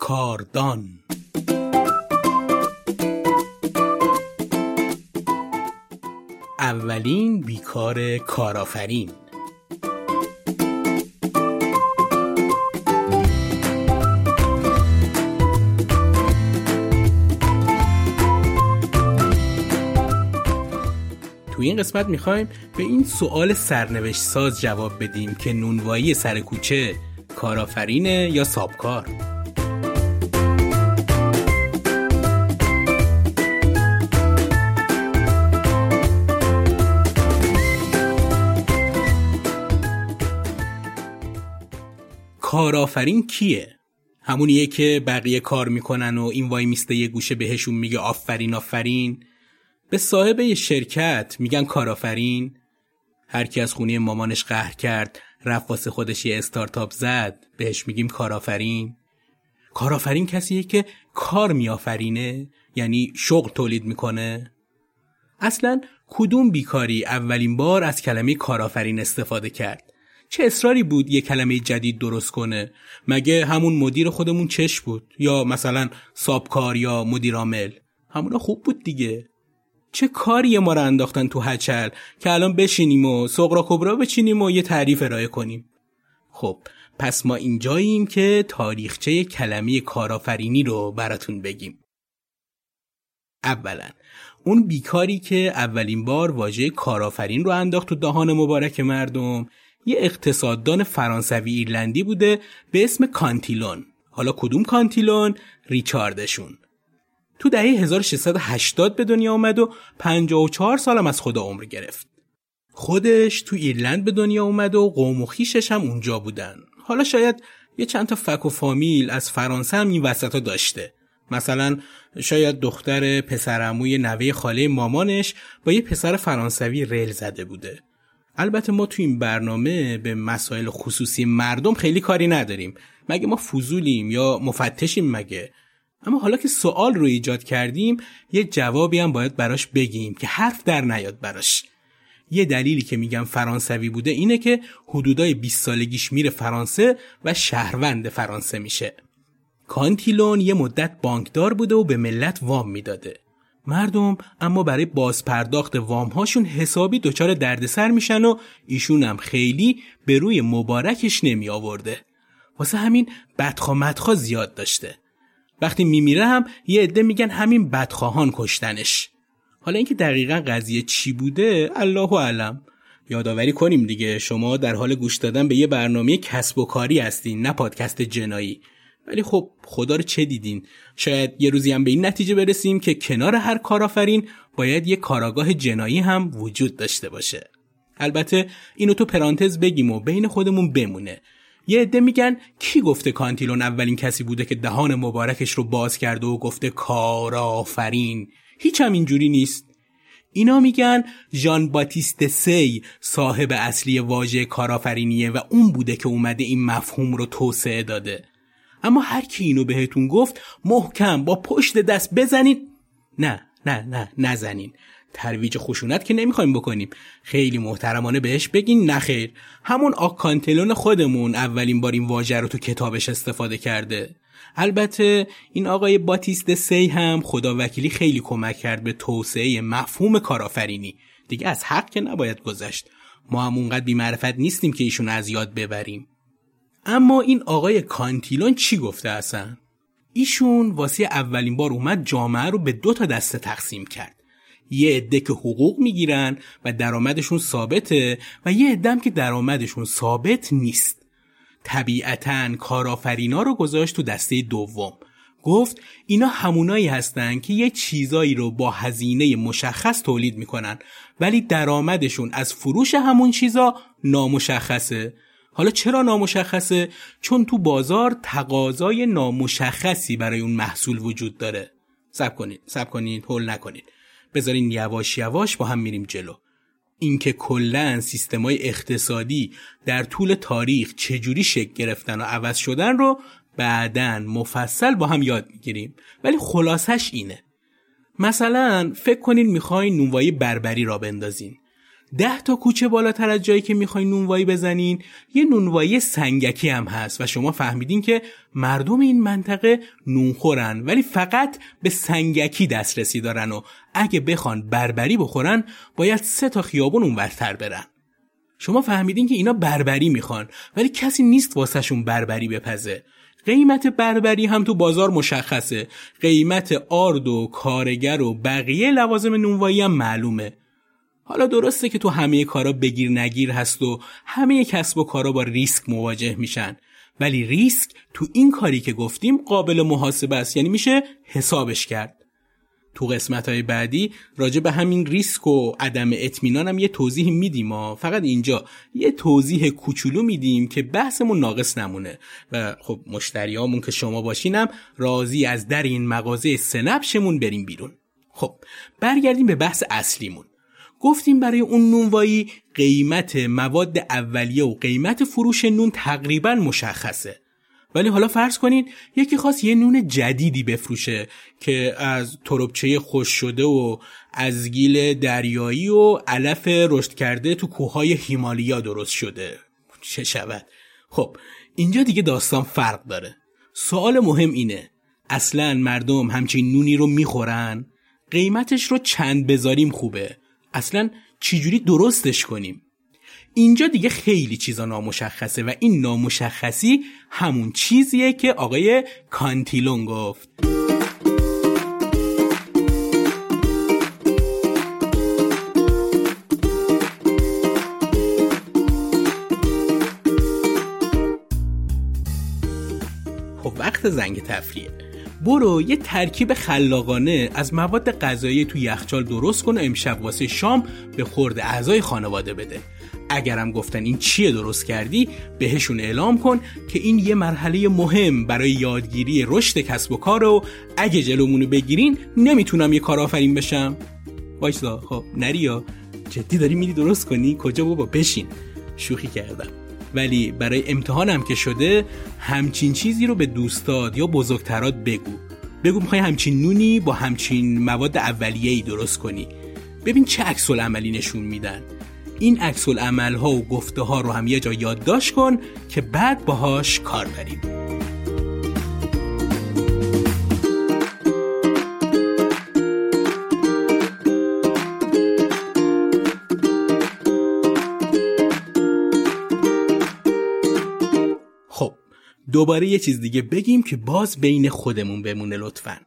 کاردان. اولین بیکار کارآفرین. تو این قسمت می‌خوایم به این سوال سرنوشت ساز جواب بدیم که نونوایی سر کوچه کارآفرینه یا سابکار؟ کارآفرین کیه؟ همونیه که بقیه کار می‌کنن و این وای میسته یه گوشه بهشون میگه آفرین آفرین. به صاحب یه شرکت میگن کارآفرین. هر کی از خونه مامانش قهر کرد رفت خودش یه استارتاپ زد بهش میگیم کارآفرین. کارآفرین کسیه که کار میآفرینه یعنی شغل تولید می‌کنه. اصلا کدوم بیکاری اولین بار از کلمه کارآفرین استفاده کرد؟ چه اصراری بود یه کلمه جدید درست کنه؟ مگه همون مدیر خودمون چش بود؟ یا مثلا سابکار یا مدیر عامل؟ همونا خوب بود دیگه. چه کاری ما رو انداختن تو هچل؟ که الان بشینیم و سقرا کبرا بچینیم و یه تعریف ارائه کنیم. خب پس ما اینجاییم که تاریخچه کلمه کارآفرینی رو براتون بگیم. اولا اون بیکاری که اولین بار واژه کارآفرین رو انداخت تو دهان مبارک مردم یه اقتصاددان فرانسوی ایرلندی بوده به اسم کانتیلون. حالا کدوم کانتیلون؟ ریچاردشون. تو دهه 1680 به دنیا آمد و 54 سالم از خدا عمر گرفت. خودش تو ایرلند به دنیا اومد و قوم و خیشش هم اونجا بودن. حالا شاید یه چند تا فک و فامیل از فرانسه هم این وسط داشته. مثلا شاید دختر پسرعموی نوه خاله مامانش با یه پسر فرانسوی ریل زده بوده. البته ما تو این برنامه به مسائل خصوصی مردم خیلی کاری نداریم. مگه ما فضولیم یا مفتشیم مگه؟ اما حالا که سوال رو ایجاد کردیم یه جوابی هم باید براش بگیم که حرف در نیاد براش. یه دلیلی که میگم فرانسوی بوده اینه که حدودای 20 سالگیش میره فرانسه و شهروند فرانسه میشه. کانتیلون یه مدت بانکدار بوده و به ملت وام می‌داده. مردم اما برای بازپرداخت وامهاشون حسابی دچار دردسر میشن و ایشون هم خیلی به روی مبارکش نمی آورده. واسه همین بدخوا زیاد داشته. وقتی میمیره هم یه عده میگن همین بدخواهان کشتنش. حالا اینکه دقیقا قضیه چی بوده الله علم یادآوری کنیم دیگه. شما در حال گوش دادن به یه برنامه کسب و کاری هستین نه پادکست جنایی. ولی خب خدا رو چه دیدین؟ شاید یه روزی هم به این نتیجه برسیم که کنار هر کارآفرین باید یه کاراگاه جنایی هم وجود داشته باشه. البته اینو تو پرانتز بگیم و بین خودمون بمونه. یه عده میگن کی گفته کانتیلون اولین کسی بوده که دهان مبارکش رو باز کرده و گفته کارآفرین؟ هیچ هم اینجوری نیست. اینا میگن ژان باتیست سی صاحب اصلی واژه کارآفرینیه و اون بوده که اومده این مفهوم رو توسعه داده. اما هر کی اینو بهتون گفت محکم با پشت دست بزنین. نه نه نه نزنین. ترویج خشونت که نمی‌خوایم بکنیم. خیلی محترمانه بهش بگین نخیر همون آکانتلون خودمون اولین بار این واژه رو تو کتابش استفاده کرده. البته این آقای باتیست سی هم خدا وکیلی خیلی کمک کرد به توسعه مفهوم کارآفرینی. دیگه از حق که نباید گذشت. ما هم اونقدر بیمعرفت نیستیم که ایشون از یاد ببریم. اما این آقای کانتیلون چی گفته اصلا؟ ایشون واسه اولین بار اومد جامعه رو به دو تا دسته تقسیم کرد. یه عده که حقوق می‌گیرن و درآمدشون ثابته و یه عده که درآمدشون ثابت نیست. طبیعتا کارآفرینا رو گذاشت تو دسته دوم. گفت اینا همونایی هستن که یه چیزایی رو با هزینه مشخص تولید می‌کنن ولی درآمدشون از فروش همون چیزا نامشخصه. حالا چرا نامشخصه؟ چون تو بازار تقاضای نامشخصی برای اون محصول وجود داره. سب کنید، سب کنید، هول نکنید. بذارین یواش یواش با هم میریم جلو. اینکه کلا سیستمای اقتصادی در طول تاریخ چجوری شکل گرفتن و عوض شدن رو بعدا مفصل با هم یاد می‌گیریم ولی خلاصش اینه مثلا فکر کنین می‌خواین نونوایی بربری را بندازین ده تا کوچه بالاتر از جایی که می‌خواین نونوایی بزنین. یه نونوایی سنگکی هم هست و شما فهمیدین که مردم این منطقه نونخورن ولی فقط به سنگکی دسترسی دارن و اگه بخوان بربری بخورن باید سه تا خیابون اونورتر برن. شما فهمیدین که اینا بربری می‌خوان ولی کسی نیست واسهشون بربری بپزه. قیمت بربری هم تو بازار مشخصه. قیمت آرد و کارگر و بقیه لوازم نونوایی هم معلومه. حالا درسته که تو همه کارا بگیر نگیر هست و همه کسب و کارا با ریسک مواجه میشن. ولی ریسک تو این کاری که گفتیم قابل محاسبه است. یعنی میشه حسابش کرد. تو قسمت های بعدی راجع به همین ریسک و عدم اطمینان هم یه توضیح میدیم فقط اینجا یه توضیح کوچولو میدیم که بحثمون ناقص نمونه. و خب مشتریامون که شما باشینم راضی از در این مغازه سنپشمون بریم بیرون. خب برگردیم به بحث اصلیمون. گفتیم برای اون نونوایی قیمت مواد اولیه و قیمت فروش نون تقریبا مشخصه. ولی حالا فرض کنین یکی خواست یه نون جدیدی بفروشه که از تربچه خوش شده و از گیل دریایی و علف رشد کرده تو کوههای هیمالیا درست شده. چه شود؟ خب اینجا دیگه داستان فرق داره. سوال مهم اینه اصلا مردم همچین نونی رو می‌خورن؟ قیمتش رو چند بذاریم خوبه؟ اصلا چجوری درستش کنیم؟ اینجا دیگه خیلی چیزا نامشخصه و این نامشخصی همون چیزیه که آقای کانتیلون گفت. خب وقت زنگ تفریه برو یه ترکیب خلاقانه از مواد غذایی تو یخچال درست کن و امشب واسه شام به خورد اعضای خانواده بده. اگرم گفتن این چیه درست کردی بهشون اعلام کن که این یه مرحله مهم برای یادگیری رشد کسب و کار و اگه جلومونو بگیرین نمی‌تونم یه کارآفرین بشم. وایسا خب نریا جدی داری میری درست کنی؟ کجا بابا؟ بشین. شوخی کردم. ولی برای امتحانم که شده همچین چیزی رو به دوستاد یا بزرگترات بگو. بگو می‌خوای همچین نونی با همچین مواد اولیه‌ای درست کنی. ببین چه عکس عملی نشون میدن. این عکس ها و گفته ها رو هم یه جا یادداشت کن که بعد باهاش کار بریم. دوباره یه چیز دیگه بگیم که باز بین خودمون بمونه لطفاً.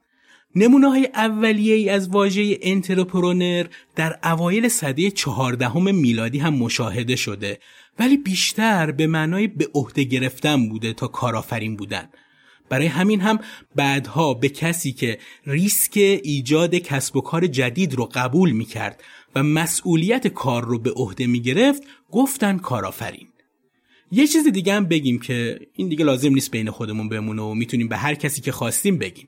نمونه های اولیه ای از واژه انترپرونر در اوایل سده چهاردهم میلادی هم مشاهده شده ولی بیشتر به معنای به عهده گرفتن بوده تا کارآفرین بودن. برای همین هم بعدها به کسی که ریسک ایجاد کسب و کار جدید رو قبول می کرد و مسئولیت کار رو به عهده می گرفت گفتن کارآفرین. یه چیز دیگه هم بگیم که این دیگه لازم نیست بین خودمون بمونه و می‌تونیم به هر کسی که خواستیم بگیم.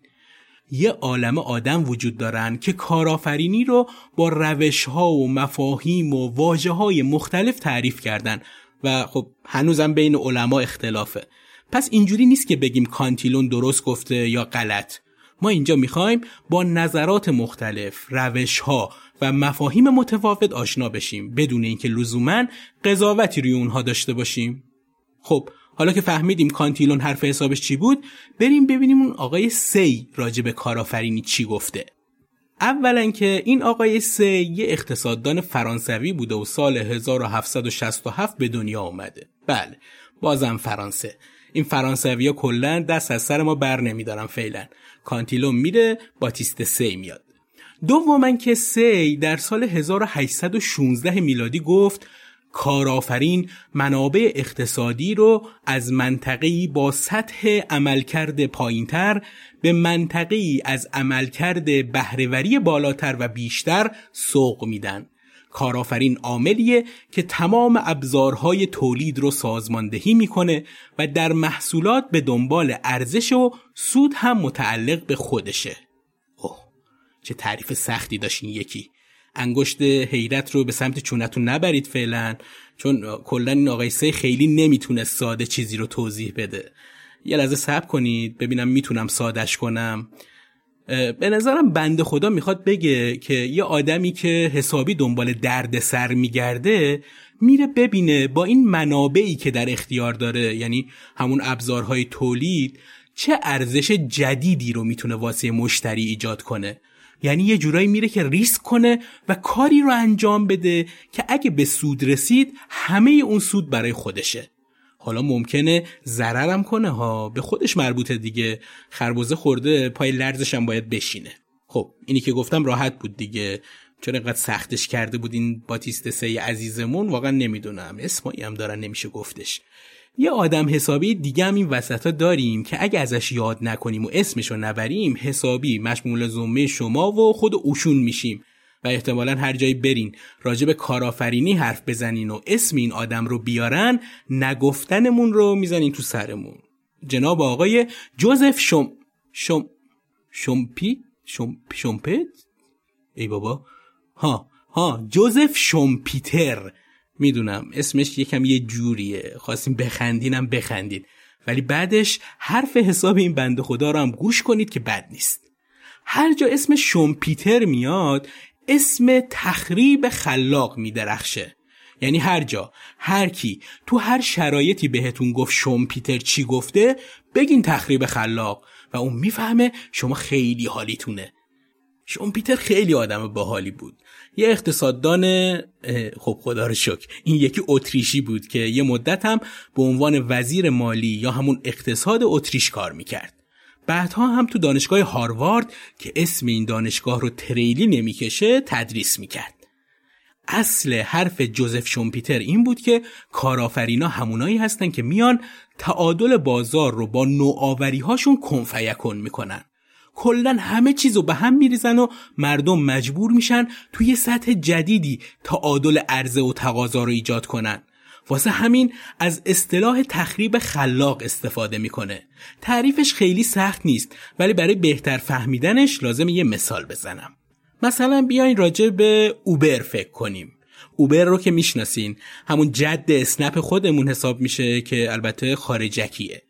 یه عالم آدم وجود دارن که کارآفرینی رو با روش ها و مفاهیم و واجه های مختلف تعریف کردن و خب هنوزم بین علما اختلافه. پس اینجوری نیست که بگیم کانتیلون درست گفته یا غلط. ما اینجا می‌خوایم با نظرات مختلف روش ها و مفاهیم متفاوت آشنا بشیم بدون اینکه لزوما قضاوتی روی اونها داشته باشیم. خب حالا که فهمیدیم کانتیلون حرف حسابش چی بود بریم ببینیم اون آقای سی راجع به کارآفرینی چی گفته. اولا که این آقای سی یه اقتصاددان فرانسوی بوده و سال 1767 به دنیا آمده بله بازم فرانسه. این فرانسوی ها کلا دست از سر ما بر نمیدارن فعلا. کانتیلون میره باتیست سی میاد. دوما که سی در سال 1816 میلادی گفت کارآفرین منابع اقتصادی رو از منطقه‌ای با سطح عملکرد پایینتر به منطقه‌ای از عملکرد بهرهوری بالاتر و بیشتر سوق میدن. کارآفرین عاملیه که تمام ابزارهای تولید رو سازماندهی می‌کنه و در محصولات به دنبال ارزش و سود هم متعلق به خودشه. اوه چه تعریف سختی داشت یکی. انگشت حیرت رو به سمت چونتون نبرید فعلا چون کلا این آقای سه خیلی نمی‌تونه ساده چیزی رو توضیح بده. یه لحظه صبر کنید ببینم می‌تونم سادش کنم. به نظرم بنده خدا می‌خواد بگه که یه آدمی که حسابی دنبال درد سر میگرده میره ببینه با این منابعی که در اختیار داره یعنی همون ابزارهای تولید چه ارزش جدیدی رو می‌تونه واسه مشتری ایجاد کنه. یعنی یه جورایی میره که ریسک کنه و کاری رو انجام بده که اگه به سود رسید همه اون سود برای خودشه. حالا ممکنه ضررم کنه ها به خودش مربوطه دیگه. خربوزه خورده پای لرزش هم باید بشینه. خب اینی که گفتم راحت بود دیگه. چرا اینقدر سختش کرده بود این باتیست سی عزیزمون؟ واقعا نمی‌دونم. اسمایی هم دارن نمیشه گفتش. یه آدم حسابی دیگه هم این وسط ها داریم که اگه ازش یاد نکنیم و اسمش رو نبریم حسابی مشمول زمه شما و خود اوشون میشیم. و احتمالا هر جایی برین راجع به کارآفرینی حرف بزنین و اسم این آدم رو بیارن نگفتنمون رو می‌زنین تو سرمون. جناب آقای جوزف شم شم شمپی؟ شم شمپت؟ ای بابا. ها ها جوزف شومپیتر می‌دونم اسمش یکم یه جوریه. خواستیم بخندینم بخندید. ولی بعدش حرف حساب این بنده خدا رو هم گوش کنید که بد نیست. هر جا اسم شومپیتر میاد اسم تخریب خلاق میدرخشه. یعنی هر جا هر کی تو هر شرایطی بهتون گفت شومپیتر چی گفته بگین تخریب خلاق. و اون می‌فهمه شما خیلی حالیتونه. شومپیتر خیلی آدم باحالی بود. یه اقتصاددان خب خدا رو شکر. این یکی اتریشی بود که یه مدت هم به عنوان وزیر مالی یا همون اقتصاد اتریش کار می‌کرد. بعدها هم تو دانشگاه هاروارد که اسم این دانشگاه رو تریلی نمی‌کشه تدریس می‌کرد. اصل حرف جوزف شومپیتر این بود که کارآفرینا همونایی هستن که میان تعادل بازار رو با نوآوری هاشون کنفیکن می‌کنن. کلا همه چیزو به هم میریزن و مردم مجبور میشن توی سطح جدیدی تعادل عرضه و تقاضا رو ایجاد کنن. واسه همین از اصطلاح تخریب خلاق استفاده می‌کنه. تعریفش خیلی سخت نیست ولی برای بهتر فهمیدنش لازم یه مثال بزنم. مثلا بیاین راجع به اوبر فکر کنیم. اوبر رو که می‌شناسین همون جد اسنپ خودمون حساب میشه که البته خارجکیه.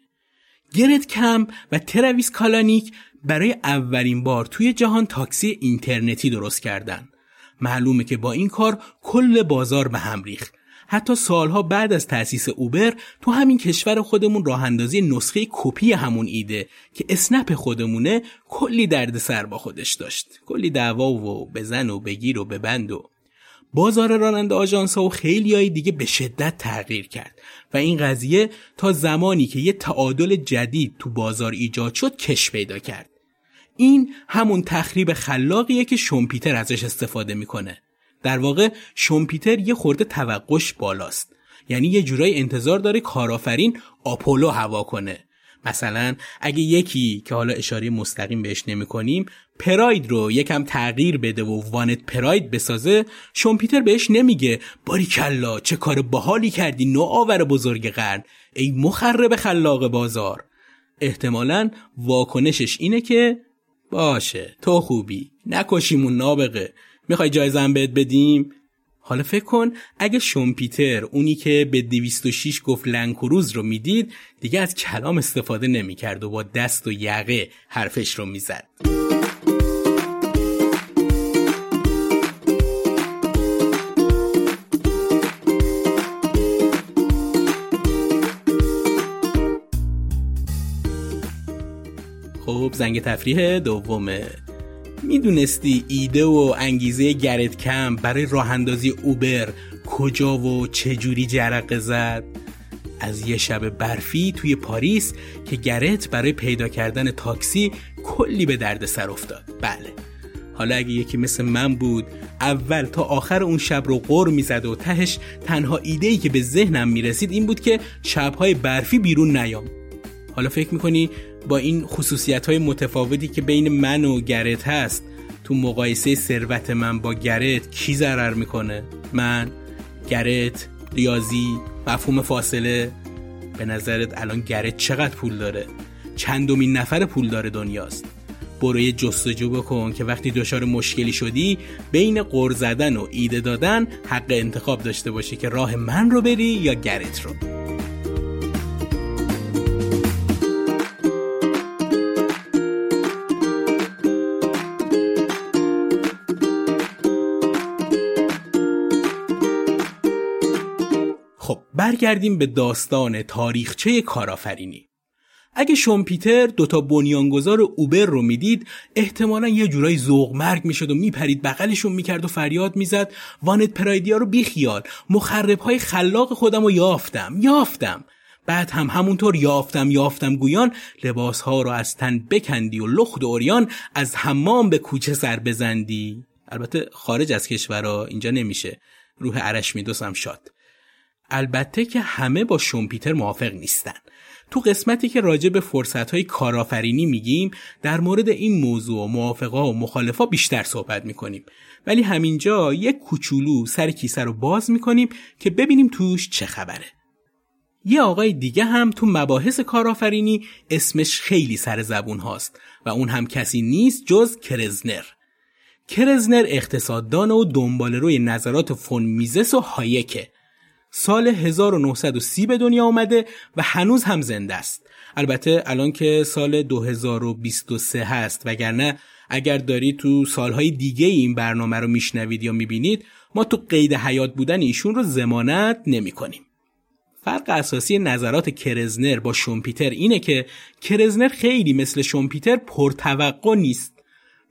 گرت کمپ و ترویس کالانیک برای اولین بار توی جهان تاکسی اینترنتی درست کردن. معلومه که با این کار کل بازار به هم ریخت. حتی سالها بعد از تأسیس اوبر تو همین کشور خودمون راه اندازی نسخه کپی همون ایده که اسنپ خودمونه کلی درد سر با خودش داشت. کلی دعوا و بزن و بگیر و ببند و بازار راننده آژانس و خیلی های دیگه به شدت تغییر کرد و این قضیه تا زمانی که یه تعادل جدید تو بازار ایجاد شد کش پیدا کرد. این همون تخریب خلاقیه که شومپیتر ازش استفاده می‌کنه. در واقع شومپیتر یه خورده توقعش بالاست. یعنی یه جورایی انتظار داره کارآفرین آپولو هوا کنه. مثلا اگه یکی که حالا اشاره مستقیم بهش نمی کنیم پراید رو یکم تغییر بده و وانت پراید بسازه شومپیتر بهش نمیگه باری کلا چه کار باحالی کردی نوآور بزرگ قرن ای مخرب خلاق بازار. احتمالا واکنشش اینه که باشه تو خوبی نکشیمون نابغه می‌خوای جایزم بهت بدیم؟ حالا فکر کن اگه شومپیتر اونی که به 206 گفت لنکروز رو می‌دید دیگه از کلام استفاده نمی‌کرد و با دست و یقه حرفش رو می‌زد. خب زنگ تفریح دومه. می‌دونستی ایده و انگیزه گرت کم برای راه اندازی اوبر کجا و چجوری جرقه زد؟ از یه شب برفی توی پاریس که گرت برای پیدا کردن تاکسی کلی به درد سر افتاد. بله. حالا اگه یکی مثل من بود اول تا آخر اون شب رو قر می‌زد و تهش تنها ایده ای که به ذهنم می‌رسید این بود که شبهای برفی بیرون نیام. حالا فکر می‌کنی با این خصوصیت های متفاوتی که بین من و گرت هست تو مقایسه ثروت من با گرت کی ضرر می‌کنه؟ من گرت ریاضی مفهوم فاصله. به نظرت الان گرت چقدر پول داره؟ چندمین نفر پول داره دنیاست. برو یه جستجو بکن که وقتی دچار مشکلی شدی بین قر زدن و ایده دادن حق انتخاب داشته باشی که راه من رو بری یا گرت رو. برگردیم به داستان تاریخچه کارآفرینی. اگه شومپیتر دوتا بنیانگذار اوبر رو می‌دید احتمالا یه جورایی ذوق مرگ می‌شد و میپرید بغلشون می‌کرد و فریاد می‌زد. وانت پرایدیا رو بیخیال. مخرب های خلاق خودم رو یافتم یافتم. بعد هم همونطور یافتم یافتم گویان لباس ها رو از تن بکندی و لخت و اوریان از حمام به کوچه سر بزندی. البته خارج از کشورها اینجا نمیشه. روح عرش میدوسم شاد البته که همه با شومپیتر موافق نیستن. تو قسمتی که راجع به فرصت کارآفرینی میگیم در مورد این موضوع و موافقا و مخالفا بیشتر صحبت می‌کنیم. ولی همینجا یک کوچولو سر کیسه رو باز می‌کنیم که ببینیم توش چه خبره. یه آقای دیگه هم تو مباحث کارآفرینی اسمش خیلی سر زبون هاست و اون هم کسی نیست جز کرزنر. کرزنر اقتصاددان و دنبال روی نظرات فون میزس و هایکه. سال 1930 به دنیا آمده و هنوز هم زنده است البته الان که سال 2023 هست وگرنه اگر داری تو سالهای دیگه این برنامه رو میشنوید یا می‌بینید ما تو قید حیات بودن ایشون رو زمانت نمی کنیم. فرق اساسی نظرات کرزنر با شومپیتر اینه که کرزنر خیلی مثل شومپیتر پرتوقع نیست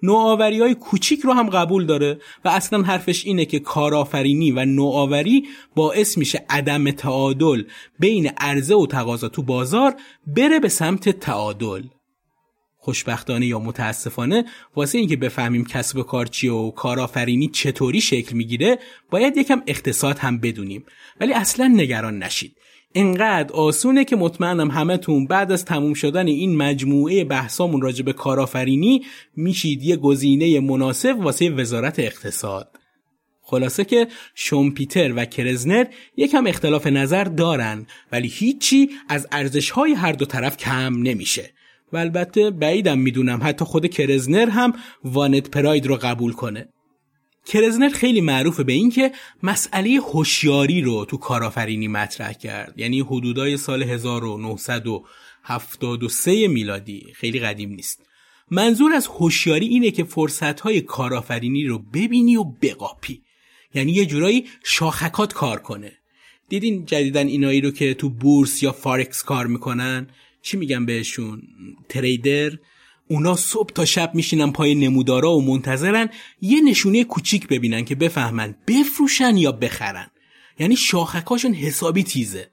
نوآوری های کوچیک رو هم قبول داره و اصلا حرفش اینه که کارآفرینی و نوآوری باعث میشه عدم تعادل بین عرضه و تقاضا تو بازار بره به سمت تعادل. خوشبختانه یا متاسفانه واسه اینکه بفهمیم کسب و کار چیه و کارآفرینی چطوری شکل می‌گیره باید یکم اقتصاد هم بدونیم. ولی اصلا نگران نشید. انقدر آسونه که مطمئنم همتون بعد از تموم شدن این مجموعه بحثامون راجع به کارآفرینی میشید یه گزینه مناسب واسه وزارت اقتصاد. خلاصه که شومپیتر و کرزنر یکم اختلاف نظر دارن ولی هیچی از ارزشهای هر دو طرف کم نمیشه. و البته بعیدم می‌دونم حتی خود کرزنر هم وانت پراید رو قبول کنه. کرزنر خیلی معروفه به اینکه مسئله هوشیاری رو تو کارآفرینی مطرح کرد. یعنی حدودای سال 1973 میلادی. خیلی قدیم نیست. منظور از هوشیاری اینه که فرصتهای کارآفرینی رو ببینی و بقاپی. یعنی یه جورایی شاخکات کار کنه. دیدین جدیدن اینایی رو که تو بورس یا فارکس کار می‌کنن؟ چی میگن بهشون؟ تریدر؟ اونا صبح تا شب میشینن پای نمودارا و منتظرن یه نشونه کوچیک ببینن که بفهمن بفروشن یا بخرن. یعنی شاخکاشون حسابی تیزه.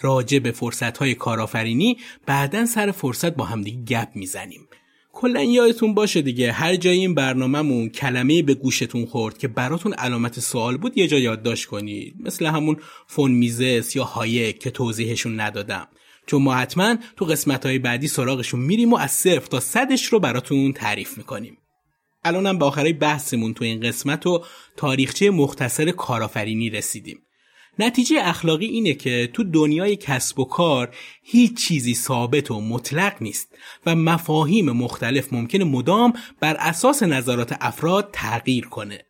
راجع به فرصت های کارآفرینی بعدا سر فرصت با همدیگه گپ می‌زنیم. کلا یادتون باشه دیگه هر جای این برنامهمون کلمه به گوشتون خورد که براتون علامت سوال بود یه جا یادداشت کنید. مثل همون فون میزس یا هایک که توضیحشون ندادم. چون ما حتما تو قسمت های بعدی سراغشون میریم و از صرف تا صدش رو براتون تعریف می‌کنیم. الانم به آخرای بحثمون تو این قسمت و تاریخچه مختصر کارآفرینی رسیدیم. نتیجه اخلاقی اینه که تو دنیای کسب و کار هیچ چیزی ثابت و مطلق نیست و مفاهیم مختلف ممکنه مدام بر اساس نظرات افراد تغییر کنه.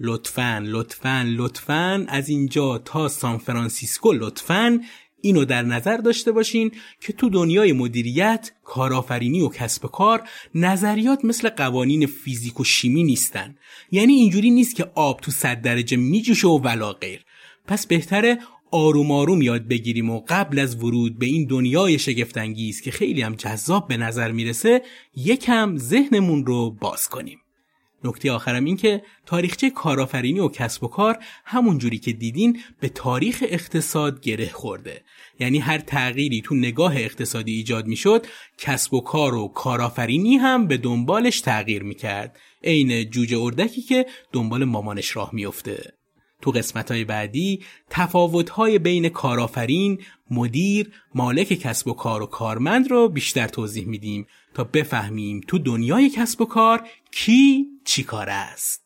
لطفاً لطفاً لطفاً از اینجا تا سان فرانسیسکو لطفاً اینو در نظر داشته باشین که تو دنیای مدیریت، کارآفرینی و کسب کار نظریات مثل قوانین فیزیک و شیمی نیستن. یعنی اینجوری نیست که آب تو صد درجه میجوشه و ولا غیر. پس بهتره آروم آروم یاد بگیریم و قبل از ورود به این دنیای شگفتانگیز که خیلی هم جذاب به نظر می‌رسه یکم ذهنمون رو باز کنیم. نکته آخرم این که تاریخچه کارآفرینی و کسب و کار همون جوری که دیدین به تاریخ اقتصاد گره خورده. یعنی هر تغییری تو نگاه اقتصادی ایجاد می‌شد کسب و کار و کارآفرینی هم به دنبالش تغییر می‌کرد. عین جوجه اردکی که دنبال مامانش راه میفته تو قسمت بعدی تفاوت بین کارآفرین، مدیر، مالک کسب و کار و کارمند رو بیشتر توضیح میدیم تا بفهمیم تو دنیای کسب و کار کی چی کار است.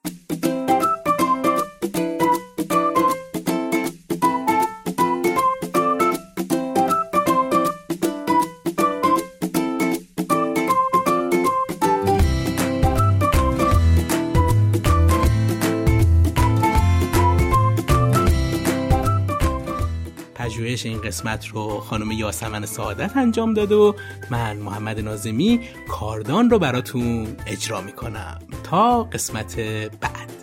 این قسمت رو خانم یاسمن سعادت انجام داد و من محمد نازمی کاردان رو براتون اجرا می‌کنم. تا قسمت بعد.